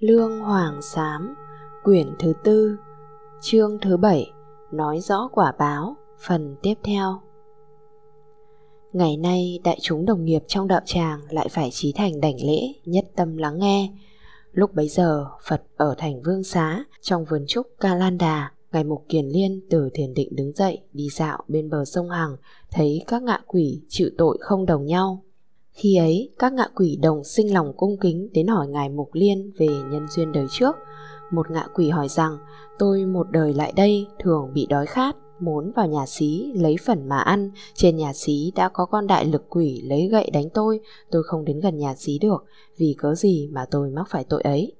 Lương Hoàng Sám Quyển thứ tư Chương thứ bảy Nói rõ quả báo Phần tiếp theo Ngày nay đại chúng đồng nghiệp trong đạo tràng lại phải trí thành đảnh lễ, nhất tâm lắng nghe. Lúc bấy giờ, Phật ở thành Vương Xá, trong vườn trúc Kalanda, Ngài Mục Kiền Liên từ thiền định đứng dậy, đi dạo bên bờ sông Hằng, thấy các ngạ quỷ chịu tội không đồng nhau. Khi ấy, các ngạ quỷ đồng sinh lòng cung kính đến hỏi Ngài Mục Liên về nhân duyên đời trước. Một ngạ quỷ hỏi rằng, tôi một đời lại đây thường bị đói khát, muốn vào nhà xí lấy phần mà ăn. Trên nhà xí đã có con đại lực quỷ lấy gậy đánh tôi, tôi không đến gần nhà xí được, vì cớ gì mà tôi mắc phải tội ấy.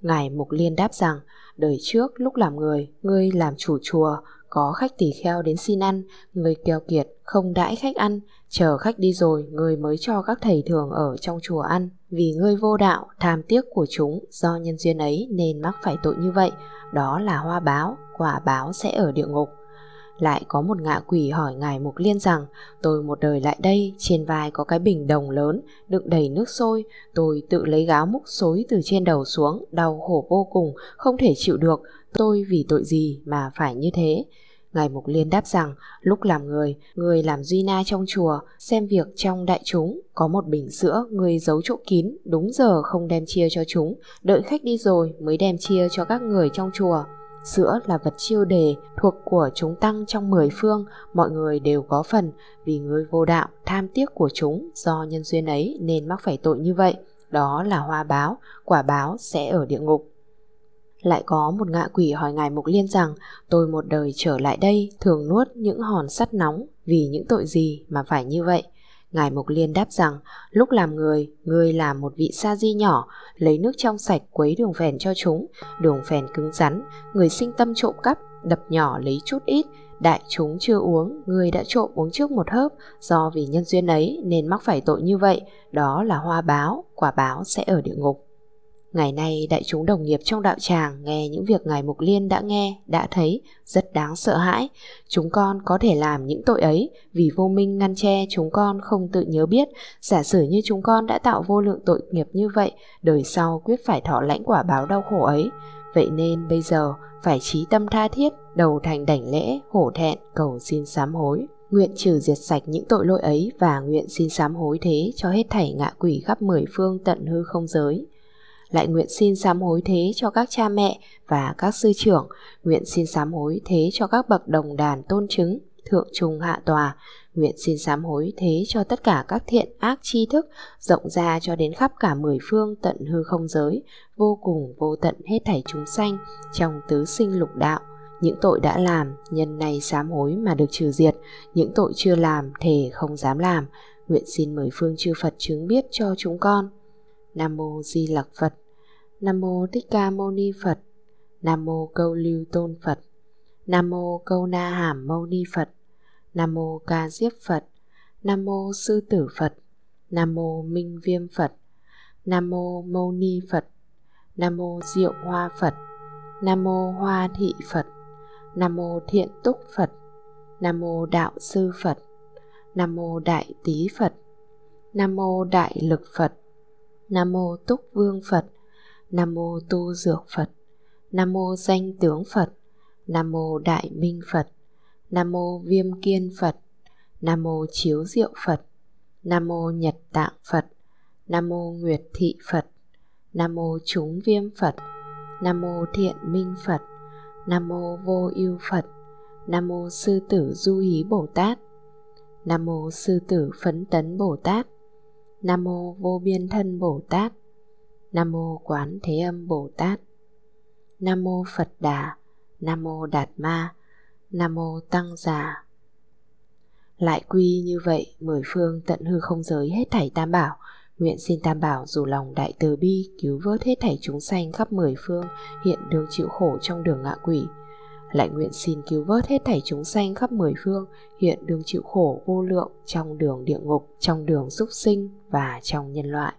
Ngài Mục Liên đáp rằng, đời trước lúc làm người, ngươi làm chủ chùa, có khách tỳ kheo đến xin ăn, người keo kiệt, không đãi khách ăn, chờ khách đi rồi, người mới cho các thầy thường ở trong chùa ăn. Vì ngươi vô đạo, tham tiếc của chúng, do nhân duyên ấy nên mắc phải tội như vậy, đó là hoa báo, quả báo sẽ ở địa ngục. Lại có một ngạ quỷ hỏi Ngài Mục Liên rằng Tôi một đời lại đây Trên vai có cái bình đồng lớn Đựng đầy nước sôi. Tôi tự lấy gáo múc xối từ trên đầu xuống Đau khổ vô cùng Không thể chịu được. Tôi vì tội gì mà phải như thế? Ngài Mục Liên đáp rằng lúc làm người, người làm duy na trong chùa, xem việc trong đại chúng, có một bình sữa người giấu chỗ kín, đúng giờ không đem chia cho chúng, đợi khách đi rồi mới đem chia cho các người trong chùa. Sữa là vật chiêu đề thuộc của chúng tăng trong mười phương, mọi người đều có phần vì người vô đạo, tham tiếc của chúng do nhân duyên ấy nên mắc phải tội như vậy. Đó là hoa báo, quả báo sẽ ở địa ngục. Lại có một ngạ quỷ hỏi Ngài Mục Liên rằng tôi một đời trở lại đây thường nuốt những hòn sắt nóng vì những tội gì mà phải như vậy. Ngài Mục Liên đáp rằng lúc làm người, người làm một vị sa di nhỏ, lấy nước trong sạch quấy đường phèn cho chúng, đường phèn cứng rắn, người sinh tâm trộm cắp, đập nhỏ lấy chút ít, đại chúng chưa uống, người đã trộm uống trước một hớp, do vì nhân duyên ấy nên mắc phải tội như vậy, đó là hoa báo, quả báo sẽ ở địa ngục. Ngày nay đại chúng đồng nghiệp trong đạo tràng nghe những việc Ngài Mục Liên đã nghe, đã thấy, rất đáng sợ hãi. Chúng con có thể làm những tội ấy vì vô minh ngăn che chúng con không tự nhớ biết. Giả sử như chúng con đã tạo vô lượng tội nghiệp như vậy, đời sau quyết phải thọ lãnh quả báo đau khổ ấy. Vậy nên bây giờ phải trí tâm tha thiết, đầu thành đảnh lễ, hổ thẹn, cầu xin sám hối nguyện trừ diệt sạch những tội lỗi ấy và nguyện xin sám hối thế cho hết thảy ngạ quỷ khắp mười phương tận hư không giới lại nguyện xin sám hối thế cho các cha mẹ và các sư trưởng, nguyện xin sám hối thế cho các bậc đồng đàn tôn chứng, thượng trung hạ tòa, nguyện xin sám hối thế cho tất cả các thiện ác chi thức rộng ra cho đến khắp cả mười phương tận hư không giới, vô cùng vô tận hết thảy chúng sanh trong tứ sinh lục đạo. Những tội đã làm, nhân này sám hối mà được trừ diệt, những tội chưa làm, thề không dám làm. Nguyện xin mười phương chư Phật chứng biết cho chúng con. Nam Mô Di Lặc Phật Nam mô Thích Ca Mâu Ni Phật. Nam mô Câu Lưu Tôn Phật. Nam mô Câu Na Hàm Mâu Ni Phật. Nam mô Ca Diếp Phật. Nam mô Sư Tử Phật. Nam mô Minh Viêm Phật. Nam mô Mâu Ni Phật. Nam mô Diệu Hoa Phật. Nam mô Hoa Thị Phật. Nam mô Thiện Túc Phật. Nam mô Đạo Sư Phật. Nam mô Đại Tý Phật. Nam mô Đại Lực Phật. Nam mô Túc Vương Phật. Nam mô Tu Dược Phật Nam mô Danh Tướng Phật Nam mô Đại Minh Phật Nam mô Viêm Kiên Phật Nam mô Chiếu Diệu Phật Nam mô Nhật Tạng Phật Nam mô Nguyệt Thị Phật Nam mô Chúng Viêm Phật Nam mô Thiện Minh Phật Nam mô Vô Ưu Phật Nam mô Sư Tử Du Hí Bồ Tát Nam mô Sư Tử Phấn Tấn Bồ Tát Nam mô Vô Biên Thân Bồ Tát Nam mô Quán Thế Âm Bồ Tát. Nam mô Phật Đà, Nam mô Đạt Ma, Nam mô Tăng Già. Lại quy như vậy, mười phương tận hư không giới hết thảy tam bảo, nguyện xin tam bảo dù lòng đại từ bi cứu vớt hết thảy chúng sanh khắp mười phương hiện đương chịu khổ trong đường ngạ quỷ. Lại nguyện xin cứu vớt hết thảy chúng sanh khắp mười phương hiện đương chịu khổ vô lượng trong đường địa ngục, trong đường súc sinh và trong nhân loại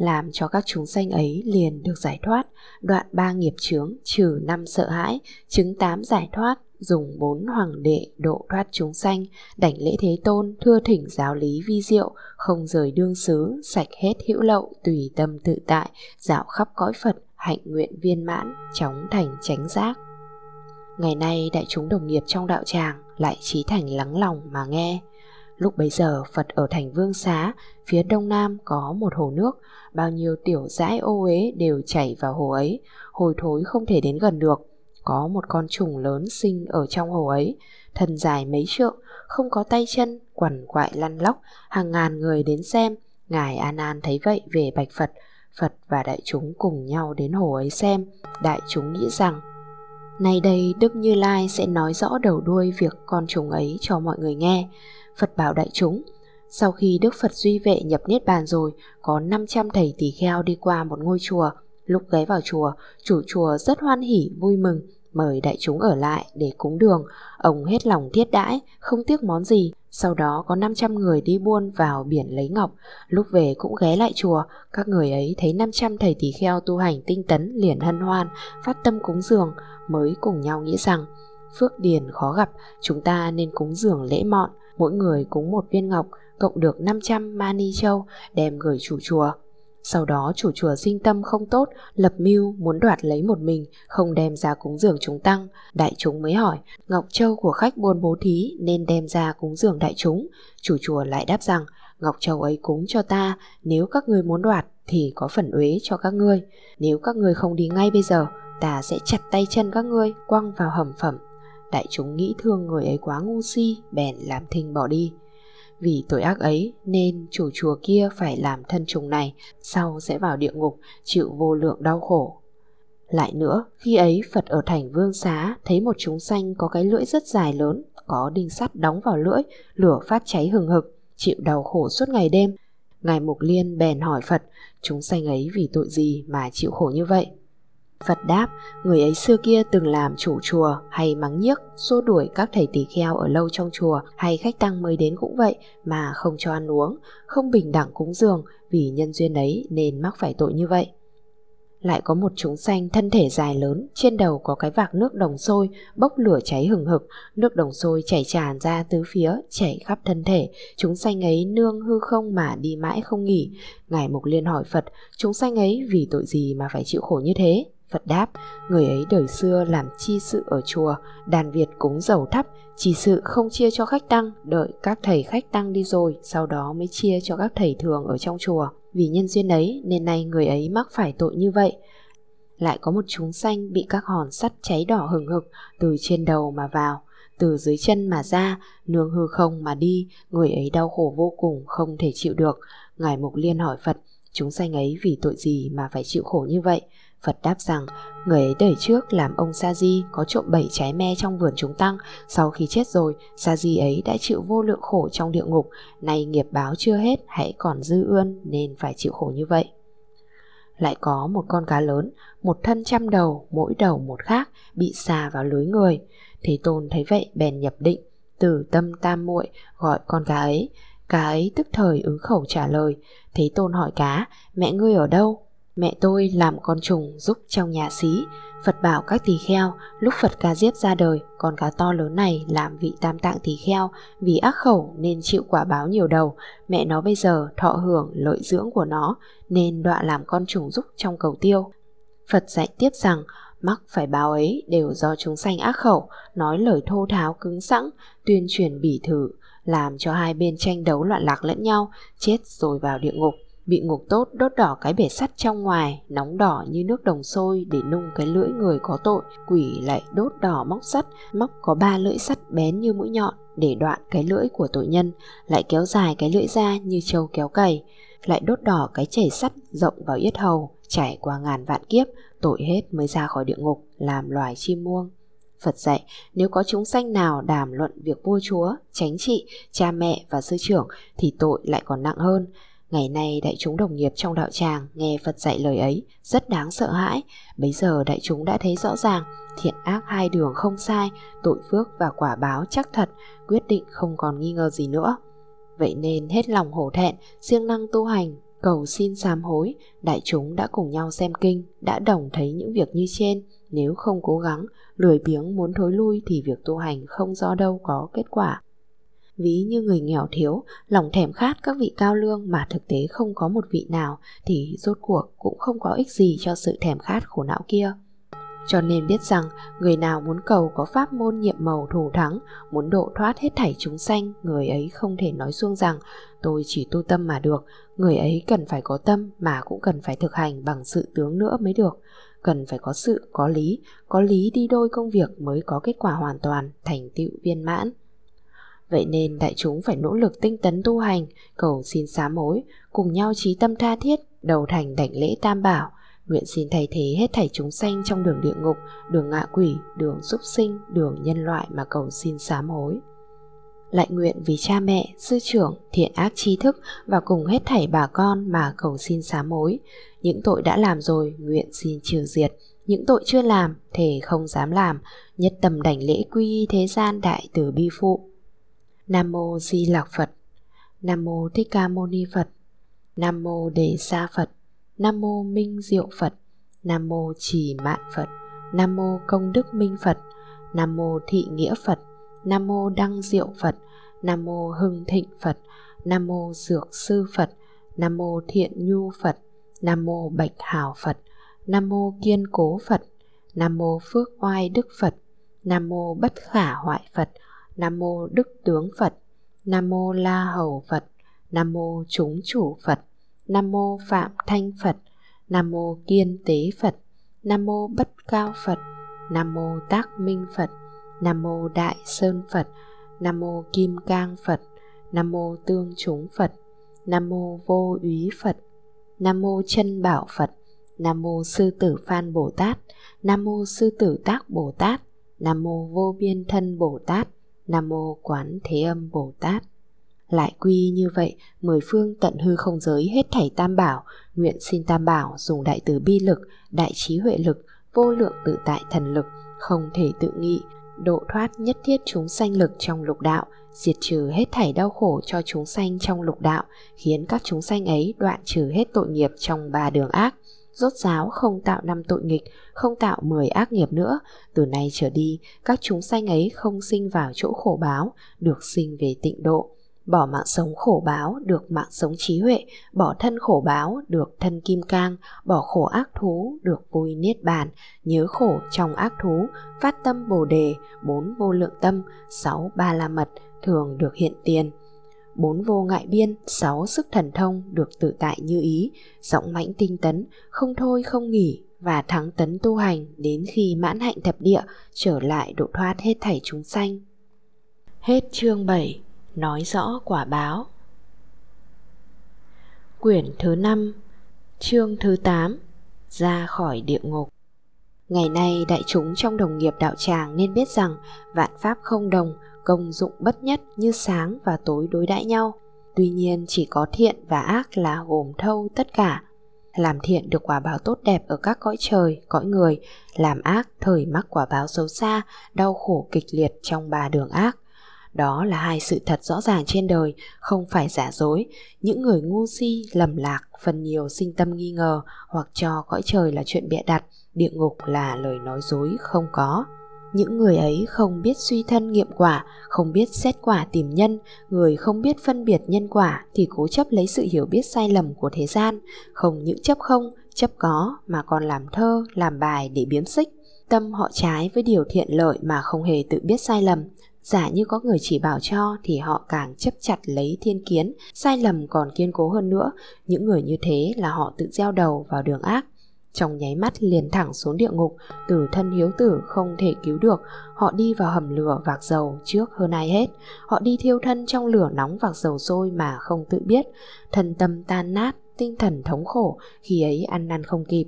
làm cho các chúng sanh ấy liền được giải thoát, đoạn ba nghiệp chướng, trừ năm sợ hãi, chứng tám giải thoát, dùng bốn hoàng đệ độ thoát chúng sanh, đảnh lễ thế tôn, thưa thỉnh giáo lý vi diệu, không rời đương xứ, sạch hết hữu lậu, tùy tâm tự tại, dạo khắp cõi Phật, hạnh nguyện viên mãn, chóng thành chánh giác. Ngày nay đại chúng đồng nghiệp trong đạo tràng lại trí thành lắng lòng mà nghe. Lúc bấy giờ Phật ở thành Vương Xá, phía đông nam có một hồ nước, bao nhiêu tiểu dãi ô uế đều chảy vào hồ ấy, hồi thối không thể đến gần được. Có một con trùng lớn sinh ở trong hồ ấy, thân dài mấy trượng, không có tay chân, quằn quại lăn lóc, hàng ngàn người đến xem. Ngài An An thấy vậy về bạch Phật, Phật và đại chúng cùng nhau đến hồ ấy xem, đại chúng nghĩ rằng Nay đây Đức Như Lai sẽ nói rõ đầu đuôi việc con trùng ấy cho mọi người nghe. Phật bảo đại chúng, sau khi Đức Phật duy vệ nhập Niết Bàn rồi, có 500 thầy tỳ kheo đi qua một ngôi chùa. Lúc ghé vào chùa, chủ chùa rất hoan hỉ, vui mừng, mời đại chúng ở lại để cúng đường. Ông hết lòng thiết đãi, không tiếc món gì. Sau đó có 500 người đi buôn vào biển lấy ngọc. Lúc về cũng ghé lại chùa, các người ấy thấy 500 thầy tỳ kheo tu hành tinh tấn liền hân hoan, phát tâm cúng dường, mới cùng nhau nghĩ rằng phước điền khó gặp, chúng ta nên cúng dường lễ mọn, mỗi người cúng một viên ngọc, cộng được 500 mani châu đem gửi chủ chùa. Sau đó chủ chùa sinh tâm không tốt, lập mưu muốn đoạt lấy một mình, không đem ra cúng dường chúng tăng. Đại chúng mới hỏi, Ngọc Châu của khách buôn bố thí nên đem ra cúng dường đại chúng. Chủ chùa lại đáp rằng, Ngọc Châu ấy cúng cho ta, nếu các ngươi muốn đoạt thì có phần uế cho các ngươi. Nếu các ngươi không đi ngay bây giờ, ta sẽ chặt tay chân các ngươi, quăng vào hầm phẩm. Đại chúng nghĩ thương người ấy quá ngu si, bèn làm thinh bỏ đi. Vì tội ác ấy nên chủ chùa kia phải làm thân trùng này, sau sẽ vào địa ngục, chịu vô lượng đau khổ. Lại nữa, khi ấy Phật ở thành Vương Xá thấy một chúng sanh có cái lưỡi rất dài lớn, có đinh sắt đóng vào lưỡi, lửa phát cháy hừng hực, chịu đau khổ suốt ngày đêm. Ngài Mục Liên bèn hỏi Phật, chúng sanh ấy vì tội gì mà chịu khổ như vậy? Phật đáp, người ấy xưa kia từng làm chủ chùa hay mắng nhiếc, xua đuổi các thầy tỳ kheo ở lâu trong chùa hay khách tăng mới đến cũng vậy mà không cho ăn uống, không bình đẳng cúng dường vì nhân duyên ấy nên mắc phải tội như vậy. Lại có một chúng sanh thân thể dài lớn, trên đầu có cái vạc nước đồng sôi, bốc lửa cháy hừng hực, nước đồng sôi chảy tràn ra tứ phía, chảy khắp thân thể, chúng sanh ấy nương hư không mà đi mãi không nghỉ. Ngài Mục Liên hỏi Phật, chúng sanh ấy vì tội gì mà phải chịu khổ như thế? Phật đáp, người ấy đời xưa làm chi sự ở chùa, đàn Việt cúng dầu thắp, chỉ sự không chia cho khách tăng, đợi các thầy khách tăng đi rồi, sau đó mới chia cho các thầy thường ở trong chùa. Vì nhân duyên ấy nên nay người ấy mắc phải tội như vậy. Lại có một chúng sanh bị các hòn sắt cháy đỏ hừng hực từ trên đầu mà vào, từ dưới chân mà ra, nương hư không mà đi, người ấy đau khổ vô cùng không thể chịu được. Ngài Mục Liên hỏi Phật, chúng sanh ấy vì tội gì mà phải chịu khổ như vậy? Phật đáp rằng, người ấy đời trước làm ông Sa Di có trộm bảy trái me trong vườn chúng tăng, sau khi chết rồi, Sa Di ấy đã chịu vô lượng khổ trong địa ngục, nay nghiệp báo chưa hết, hãy còn dư ươn nên phải chịu khổ như vậy. Lại có một con cá lớn, một thân trăm đầu, mỗi đầu một khác, bị xà vào lưới người. Thế Tôn thấy vậy bèn nhập định, từ tâm tam muội gọi con cá ấy. Cá ấy tức thời ứng khẩu trả lời. Thế Tôn hỏi cá, mẹ ngươi ở đâu? Mẹ tôi làm con trùng giúp trong nhà xí. Phật bảo các tỳ kheo, Lúc Phật ca diếp ra đời, Con cá to lớn này làm vị tam tạng tỳ kheo. Vì ác khẩu nên chịu quả báo nhiều đầu. Mẹ nó bây giờ thọ hưởng lợi dưỡng của nó, Nên đọa làm con trùng giúp trong cầu tiêu. Phật dạy tiếp rằng, Mắc phải báo ấy đều do chúng sanh ác khẩu, Nói lời thô tháo cứng sẵn, Tuyên truyền bỉ thử, Làm cho hai bên tranh đấu loạn lạc lẫn nhau, Chết rồi vào địa ngục. Bị ngục tốt đốt đỏ cái bể sắt trong ngoài, nóng đỏ như nước đồng sôi để nung cái lưỡi người có tội. Quỷ lại đốt đỏ móc sắt, móc có ba lưỡi sắt bén như mũi nhọn để đoạn cái lưỡi của tội nhân, lại kéo dài cái lưỡi ra như trâu kéo cày. Lại đốt đỏ cái chảy sắt rộng vào yết hầu, trải qua ngàn vạn kiếp, tội hết mới ra khỏi địa ngục, làm loài chim muông. Phật dạy, nếu có chúng sanh nào đàm luận việc vua chúa, chánh trị, cha mẹ và sư trưởng thì tội lại còn nặng hơn. Ngày nay đại chúng đồng nghiệp trong đạo tràng nghe Phật dạy lời ấy rất đáng sợ hãi. Bấy giờ đại chúng đã thấy rõ ràng thiện ác hai đường không sai, tội phước và quả báo chắc thật, quyết định không còn nghi ngờ gì nữa. Vậy nên hết lòng hổ thẹn, siêng năng tu hành, cầu xin sám hối, đại chúng đã cùng nhau xem kinh, đã đồng thấy những việc như trên. Nếu không cố gắng, lười biếng muốn thối lui thì việc tu hành không do đâu có kết quả ví như người nghèo thiếu, lòng thèm khát các vị cao lương mà thực tế không có một vị nào thì rốt cuộc cũng không có ích gì cho sự thèm khát khổ não kia. Cho nên biết rằng người nào muốn cầu có pháp môn nhiệm màu thủ thắng, muốn độ thoát hết thảy chúng sanh, người ấy không thể nói xuông rằng tôi chỉ tu tâm mà được, người ấy cần phải có tâm mà cũng cần phải thực hành bằng sự tướng nữa mới được. Cần phải có sự, có lý, có lý đi đôi công việc mới có kết quả hoàn toàn, thành tựu viên mãn. Vậy nên đại chúng phải nỗ lực tinh tấn tu hành, cầu xin sám hối, cùng nhau trí tâm tha thiết, đầu thành đảnh lễ tam bảo, Nguyện xin thay thế hết thảy chúng sanh trong đường địa ngục, đường ngạ quỷ, đường súc sinh, đường nhân loại mà cầu xin sám hối. Lại nguyện vì cha mẹ, sư trưởng, thiện ác tri thức và cùng hết thảy bà con mà cầu xin sám hối. Những tội đã làm rồi, nguyện xin trừ diệt. Những tội chưa làm, thể không dám làm, nhất tâm đảnh lễ quy thế gian đại từ bi phụ. Nam mô Di Lạc Phật Nam mô Thích Ca Mâu Ni Phật Nam mô Đề Sa Phật Nam mô Minh Diệu Phật, Nam mô Trì Mạn Phật, Nam mô Công Đức Minh Phật, Nam mô Thị Nghĩa Phật, Nam mô Đăng Diệu Phật, Nam mô Hưng Thịnh Phật, Nam mô Dược Sư Phật, Nam mô Thiện Nhu Phật, Nam mô Bạch Hảo Phật, Nam mô Kiên Cố Phật, Nam mô Phước Oai Đức Phật, Nam mô Bất Khả Hoại Phật, Nam mô Đức Tướng Phật, Nam mô La Hầu Phật, Nam mô Chúng Chủ Phật, Nam mô Phạm Thanh Phật, Nam mô Kiên Tế Phật, Nam mô Bất Cao Phật, Nam mô Tác Minh Phật, Nam mô Đại Sơn Phật, Nam mô Kim Cang Phật, Nam mô Tương Chúng Phật, Nam mô Vô Úy Phật, Nam mô Chân Bảo Phật, Nam mô Sư Tử Phan Bồ Tát, Nam mô Sư Tử Tác Bồ Tát, Nam mô Vô Biên Thân Bồ Tát, Nam mô Quán Thế Âm Bồ Tát. Lại quy như vậy, mười phương tận hư không giới hết thảy tam bảo, nguyện xin tam bảo dùng đại từ bi lực, đại trí huệ lực, vô lượng tự tại thần lực, không thể tự nghị, độ thoát nhất thiết chúng sanh lực trong lục đạo, diệt trừ hết thảy đau khổ cho chúng sanh trong lục đạo, khiến các chúng sanh ấy đoạn trừ hết tội nghiệp trong ba đường ác. Rốt giáo không tạo năm tội nghịch, không tạo mười ác nghiệp nữa. Từ nay trở đi, các chúng sanh ấy không sinh vào chỗ khổ báo, được sinh về tịnh độ bỏ mạng sống khổ báo được mạng sống trí huệ, bỏ thân khổ báo được thân kim cang, bỏ khổ ác thú được vui niết bàn, nhớ khổ trong ác thú, phát tâm bồ đề, bốn vô lượng tâm, sáu ba la mật thường được hiện tiền. Bốn vô ngại biên, sáu sức thần thông được tự tại như ý, rộng mãnh tinh tấn, không thôi không nghỉ, và thắng tấn tu hành đến khi mãn hạnh thập địa trở lại độ thoát hết thảy chúng sanh. Hết chương 7 nói rõ quả báo. Quyển thứ 5, chương thứ 8, ra khỏi địa ngục. Ngày nay đại chúng trong đồng nghiệp đạo tràng nên biết rằng vạn pháp không đồng, công dụng bất nhất như sáng và tối đối đãi nhau. Tuy nhiên chỉ có thiện và ác là gồm thâu tất cả. Làm thiện được quả báo tốt đẹp ở các cõi trời, cõi người, làm ác thời mắc quả báo xấu xa, đau khổ kịch liệt trong ba đường ác. Đó là hai sự thật rõ ràng trên đời, không phải giả dối. Những người ngu si, lầm lạc, phần nhiều sinh tâm nghi ngờ hoặc cho cõi trời là chuyện bịa đặt, địa ngục là lời nói dối không có. Những người ấy không biết suy thân nghiệm quả, không biết xét quả tìm nhân, người không biết phân biệt nhân quả thì cố chấp lấy sự hiểu biết sai lầm của thế gian, không những chấp không, chấp có mà còn làm thơ, làm bài để biếm xích. Tâm họ trái với điều thiện lợi mà không hề tự biết sai lầm, Giả như có người chỉ bảo cho thì họ càng chấp chặt lấy thiên kiến, sai lầm còn kiên cố hơn nữa. Những người như thế là họ tự gieo đầu vào đường ác. Trong nháy mắt liền thẳng xuống địa ngục, từ thân hiếu tử không thể cứu được. Họ đi vào hầm lửa vạc dầu trước hơn ai hết. Họ đi thiêu thân trong lửa nóng vạc dầu sôi mà không tự biết. Thần tâm tan nát, tinh thần thống khổ, khi ấy ăn năn không kịp.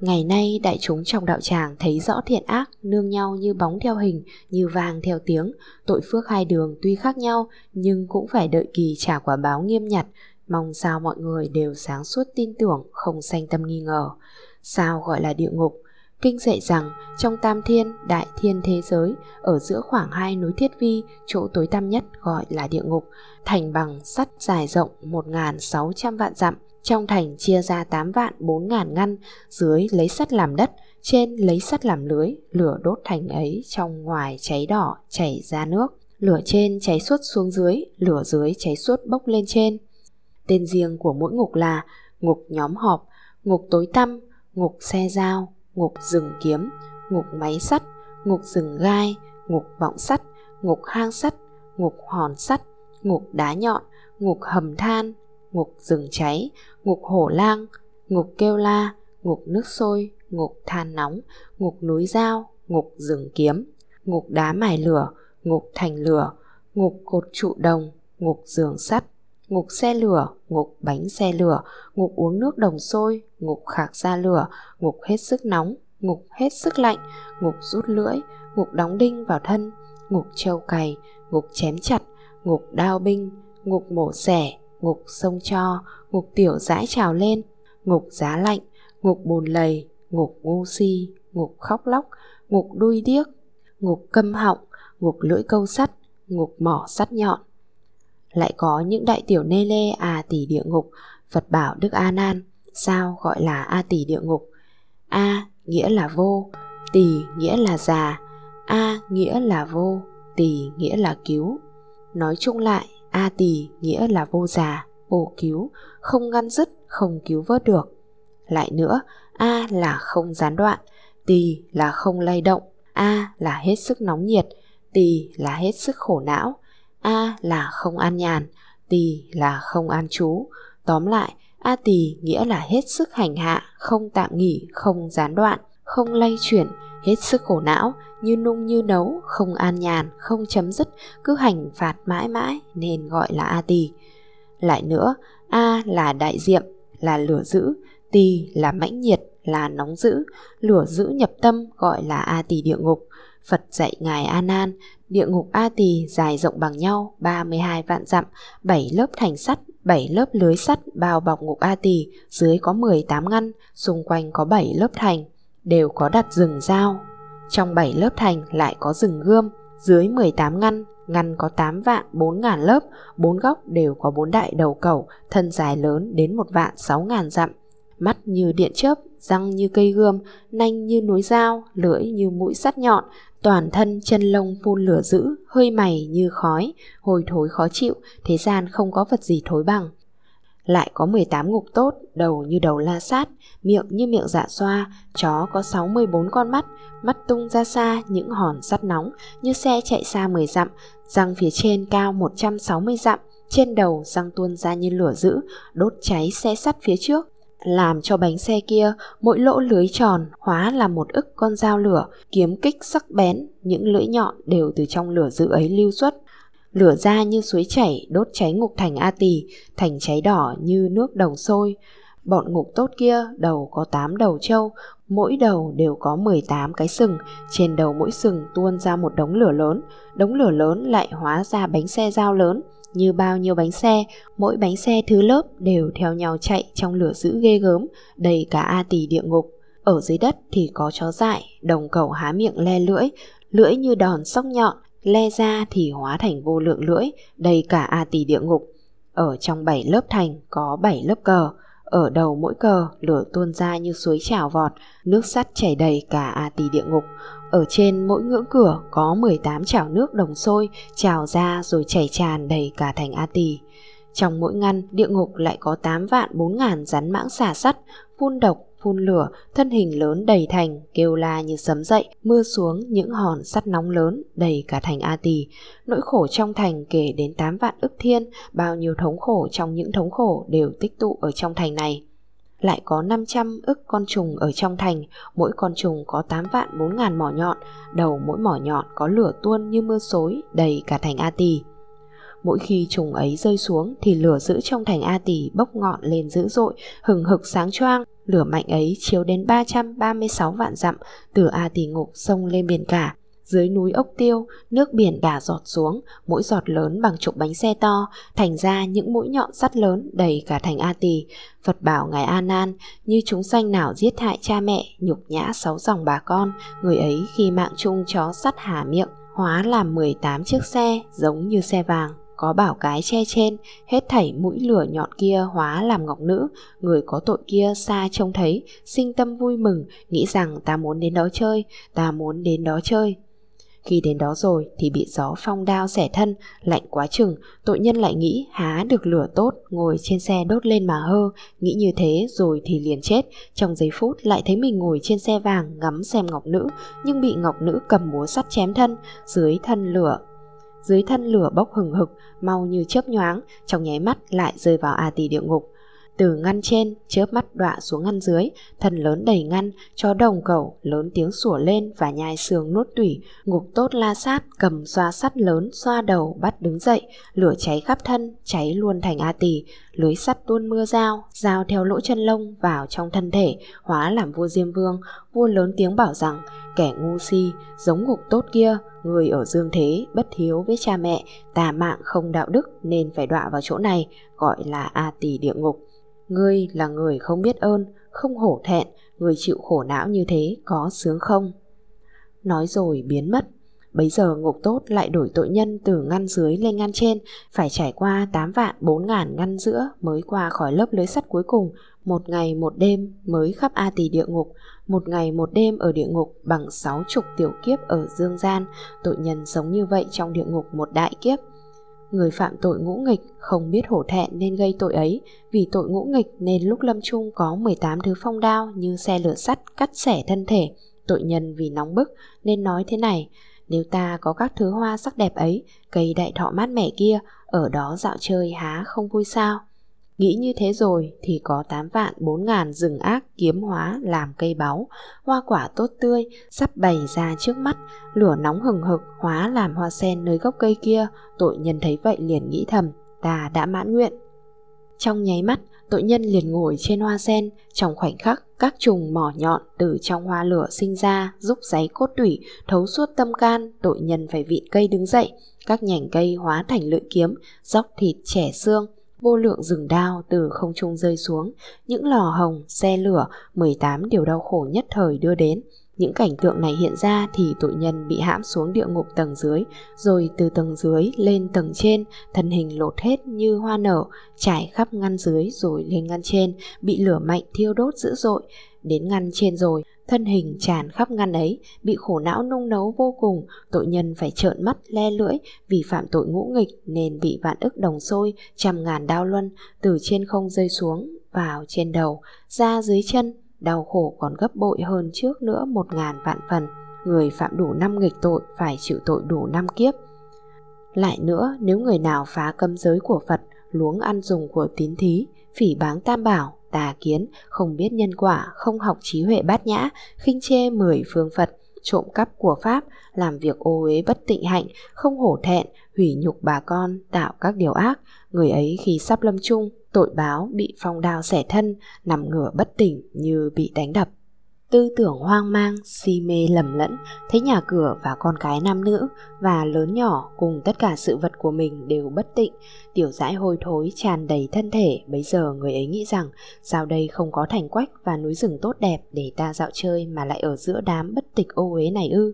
Ngày nay đại chúng trong đạo tràng thấy rõ thiện ác nương nhau như bóng theo hình, như vàng theo tiếng, tội phước hai đường tuy khác nhau nhưng cũng phải đợi kỳ trả quả báo nghiêm nhặt, mong sao mọi người đều sáng suốt tin tưởng, không sanh tâm nghi ngờ. Sao gọi là địa ngục? Kinh dạy rằng trong tam thiên, đại thiên thế giới, ở giữa khoảng hai núi thiết vi, chỗ tối tăm nhất gọi là địa ngục, thành bằng sắt dài rộng 1.600 vạn dặm, trong thành chia ra 8 vạn 4 ngàn ngăn, dưới lấy sắt làm đất, trên lấy sắt làm lưới, lửa đốt thành ấy trong ngoài cháy đỏ chảy ra nước. lửa trên cháy suốt xuống dưới, lửa dưới cháy suốt bốc lên trên. Tên riêng của mỗi ngục là ngục nhóm họp, ngục tối tăm, ngục xe dao, ngục rừng kiếm, ngục máy sắt, ngục rừng gai, ngục vọng sắt, ngục hang sắt, ngục hòn sắt, ngục đá nhọn, ngục hầm than, ngục rừng cháy, ngục hổ lang, ngục kêu la, ngục nước sôi, ngục than nóng, ngục núi dao, ngục rừng kiếm, ngục đá mài lửa, ngục thành lửa, ngục cột trụ đồng, ngục giường sắt, ngục xe lửa, ngục bánh xe lửa, ngục uống nước đồng sôi, ngục khạc ra lửa, ngục hết sức nóng, ngục hết sức lạnh, ngục rút lưỡi, ngục đóng đinh vào thân, ngục trâu cày, ngục chém chặt, ngục đao binh, ngục mổ xẻ, ngục sông cho, ngục tiểu dãi trào lên, ngục giá lạnh, ngục bùn lầy, ngục ngu si, ngục khóc lóc, ngục đuôi điếc, ngục câm họng, ngục lưỡi câu sắt, ngục mỏ sắt nhọn. Lại có những đại tiểu nê lê à tỷ địa ngục, Phật bảo Đức A Nan, sao gọi là A tỷ địa ngục? A nghĩa là vô, tỷ nghĩa là già, A nghĩa là vô, tỷ nghĩa là cứu. Nói chung lại, A tỷ nghĩa là vô già, vô cứu, không ngăn dứt, không cứu vớt được. Lại nữa, A là không gián đoạn, tỷ là không lay động, A là hết sức nóng nhiệt, tỷ là hết sức khổ não, A là không an nhàn, tỳ là không an trú. Tóm lại, A tỳ nghĩa là hết sức hành hạ, không tạm nghỉ, không gián đoạn, không lay chuyển, hết sức khổ não, như nung như nấu, không an nhàn, không chấm dứt, cứ hành phạt mãi mãi nên gọi là A tỳ. Lại nữa, A là đại diệm, là lửa dữ, tỳ là mãnh nhiệt, là nóng dữ, lửa dữ nhập tâm gọi là A tỳ địa ngục. Phật dạy Ngài A Nan, địa ngục A Tỳ dài rộng bằng nhau 32 vạn dặm, 7 lớp thành sắt, 7 lớp lưới sắt bao bọc ngục A Tỳ, dưới có 18 ngăn, xung quanh có 7 lớp thành, đều có đặt rừng dao. Trong 7 lớp thành lại có rừng gươm, dưới 18 ngăn, ngăn có 8 vạn 4 ngàn lớp, bốn góc đều có bốn đại đầu cẩu, thân dài lớn đến một vạn 6 ngàn dặm, mắt như điện chớp, răng như cây gươm, nanh như núi dao, lưỡi như mũi sắt nhọn, toàn thân chân lông phun lửa dữ, hơi mày như khói, hồi thối khó chịu, thế gian không có vật gì thối bằng. Lại có 18 ngục tốt, đầu như đầu la sát, miệng như miệng dạ xoa, chó có 64 con mắt, mắt tung ra xa những hòn sắt nóng như xe chạy xa 10 dặm, răng phía trên cao 160 dặm, trên đầu răng tuôn ra như lửa dữ, đốt cháy xe sắt phía trước, làm cho bánh xe kia mỗi lỗ lưới tròn hóa là một ức con dao lửa, kiếm kích sắc bén, những lưỡi nhọn đều từ trong lửa dữ ấy lưu xuất. Lửa ra như suối chảy đốt cháy ngục thành A Tỳ, thành cháy đỏ như nước đồng sôi. Bọn ngục tốt kia đầu có 8 đầu trâu, mỗi đầu đều có 18 cái sừng, trên đầu mỗi sừng tuôn ra một đống lửa lớn, đống lửa lớn lại hóa ra bánh xe dao lớn, như bao nhiêu bánh xe, mỗi bánh xe thứ lớp đều theo nhau chạy trong lửa dữ ghê gớm, đầy cả A tỷ địa ngục. Ở dưới đất thì có chó dại, đồng cầu há miệng le lưỡi, lưỡi như đòn sóc nhọn, le ra thì hóa thành vô lượng lưỡi, đầy cả A tỷ địa ngục. Ở trong bảy lớp thành có bảy lớp cờ, ở đầu mỗi cờ lửa tuôn ra như suối trào vọt, nước sắt chảy đầy cả A tỷ địa ngục. Ở trên mỗi ngưỡng cửa có 18 chảo nước đồng sôi trào ra rồi chảy tràn đầy cả thành A Tỳ. Trong mỗi ngăn, địa ngục lại có 8 vạn 4 ngàn rắn mãng xà sắt, phun độc, phun lửa, thân hình lớn đầy thành, kêu la như sấm dậy, mưa xuống những hòn sắt nóng lớn đầy cả thành A Tỳ. Nỗi khổ trong thành kể đến 8 vạn ức thiên, bao nhiêu thống khổ trong những thống khổ đều tích tụ ở trong thành này lại có 500 ức con trùng ở trong thành, mỗi con trùng có 8 vạn 4 ngàn mỏ nhọn, đầu mỗi mỏ nhọn có lửa tuôn như mưa xối, đầy cả thành A Tỳ. Mỗi khi trùng ấy rơi xuống thì lửa giữ trong thành A Tỳ bốc ngọn lên dữ dội, hừng hực sáng choang, lửa mạnh ấy chiếu đến 336 vạn dặm, từ A Tỳ ngục sông lên biển cả, dưới núi ốc tiêu, nước biển đả giọt xuống, mỗi giọt lớn bằng chục bánh xe to, thành ra những mũi nhọn sắt lớn đầy cả thành A Tỳ. Phật bảo Ngài A Nan, như chúng sanh nào giết hại cha mẹ, nhục nhã sáu dòng bà con, người ấy khi mạng chung chó sắt hà miệng, hóa làm 18 chiếc xe giống như xe vàng có bảo cái che trên, hết thảy mũi lửa nhọn kia hóa làm ngọc nữ, người có tội kia xa trông thấy, sinh tâm vui mừng, nghĩ rằng ta muốn đến đó chơi, ta muốn đến đó chơi. Khi đến đó rồi thì bị gió phong đao xẻ thân, lạnh quá chừng, tội nhân lại nghĩ há được lửa tốt, ngồi trên xe đốt lên mà hơ, nghĩ như thế rồi thì liền chết. Trong giây phút lại thấy mình ngồi trên xe vàng ngắm xem ngọc nữ, nhưng bị ngọc nữ cầm búa sắt chém thân, dưới thân lửa dưới thân lửa bốc hừng hực, mau như chớp nhoáng, trong nháy mắt lại rơi vào a tỳ địa ngục. Từ ngăn trên, chớp mắt đọa xuống ngăn dưới, thần lớn đầy ngăn, chó đồng cẩu, lớn tiếng sủa lên và nhai xương nuốt tủy, ngục tốt la sát, cầm xoa sắt lớn, xoa đầu, bắt đứng dậy, lửa cháy khắp thân, cháy luôn thành A tỳ, lưới sắt tuôn mưa dao, dao theo lỗ chân lông vào trong thân thể, hóa làm vua Diêm Vương, vua lớn tiếng bảo rằng, kẻ ngu si, giống ngục tốt kia, người ở dương thế, bất hiếu với cha mẹ, tà mạng không đạo đức nên phải đọa vào chỗ này, gọi là A tỳ địa ngục. Ngươi là người không biết ơn, không hổ thẹn, người chịu khổ não như thế có sướng không? Nói rồi biến mất. Bấy giờ ngục tốt lại đổi tội nhân từ ngăn dưới lên ngăn trên, phải trải qua 8 vạn 4 ngàn ngăn giữa mới qua khỏi lớp lưới sắt cuối cùng, một ngày một đêm mới khắp A tỳ địa ngục, một ngày một đêm ở địa ngục bằng sáu chục tiểu kiếp ở dương gian, tội nhân sống như vậy trong địa ngục một đại kiếp. Người phạm tội ngũ nghịch không biết hổ thẹn nên gây tội ấy, vì tội ngũ nghịch nên lúc lâm chung có 18 thứ phong đao như xe lửa sắt cắt xẻ thân thể. Tội nhân vì nóng bức nên nói thế này, nếu ta có các thứ hoa sắc đẹp ấy, cây đại thọ mát mẻ kia, ở đó dạo chơi há không vui sao? Nghĩ như thế rồi thì có 8 vạn 4 ngàn rừng ác kiếm hóa làm cây báu, hoa quả tốt tươi, sắp bày ra trước mắt, lửa nóng hừng hực hóa làm hoa sen nơi gốc cây kia, tội nhân thấy vậy liền nghĩ thầm, ta đã mãn nguyện. Trong nháy mắt, tội nhân liền ngồi trên hoa sen, trong khoảnh khắc các trùng mỏ nhọn từ trong hoa lửa sinh ra, giúp giấy cốt tủy, thấu suốt tâm can, tội nhân phải vịn cây đứng dậy, các nhành cây hóa thành lưỡi kiếm, dốc thịt trẻ xương, vô lượng rừng đao từ không trung rơi xuống, những lò hồng, xe lửa, 18 điều đau khổ nhất thời đưa đến. Những cảnh tượng này hiện ra thì tội nhân bị hãm xuống địa ngục tầng dưới, rồi từ tầng dưới lên tầng trên, thân hình lột hết như hoa nở, trải khắp ngăn dưới rồi lên ngăn trên, bị lửa mạnh thiêu đốt dữ dội. Đến ngăn trên rồi, thân hình tràn khắp ngăn ấy, bị khổ não nung nấu vô cùng, tội nhân phải trợn mắt le lưỡi vì phạm tội ngũ nghịch nên bị vạn ức đồng sôi, trăm ngàn đao luân từ trên không rơi xuống vào trên đầu, ra dưới chân, đau khổ còn gấp bội hơn trước nữa một ngàn vạn phần. Người phạm đủ năm nghịch tội phải chịu tội đủ năm kiếp. Lại nữa, nếu người nào phá cấm giới của Phật, luống ăn dùng của tín thí, phỉ báng tam bảo, tà kiến, không biết nhân quả, không học trí huệ bát nhã, khinh chê mười phương Phật, trộm cắp của Pháp, làm việc ô uế bất tịnh hạnh, không hổ thẹn, hủy nhục bà con, tạo các điều ác. Người ấy khi sắp lâm chung, tội báo bị phong đao xẻ thân, nằm ngửa bất tỉnh như bị đánh đập. Tư tưởng hoang mang, si mê lầm lẫn, thấy nhà cửa và con cái nam nữ và lớn nhỏ cùng tất cả sự vật của mình đều bất tịnh, tiểu dãi hôi thối tràn đầy thân thể, bấy giờ người ấy nghĩ rằng sao đây không có thành quách và núi rừng tốt đẹp để ta dạo chơi mà lại ở giữa đám bất tịch ô uế này ư.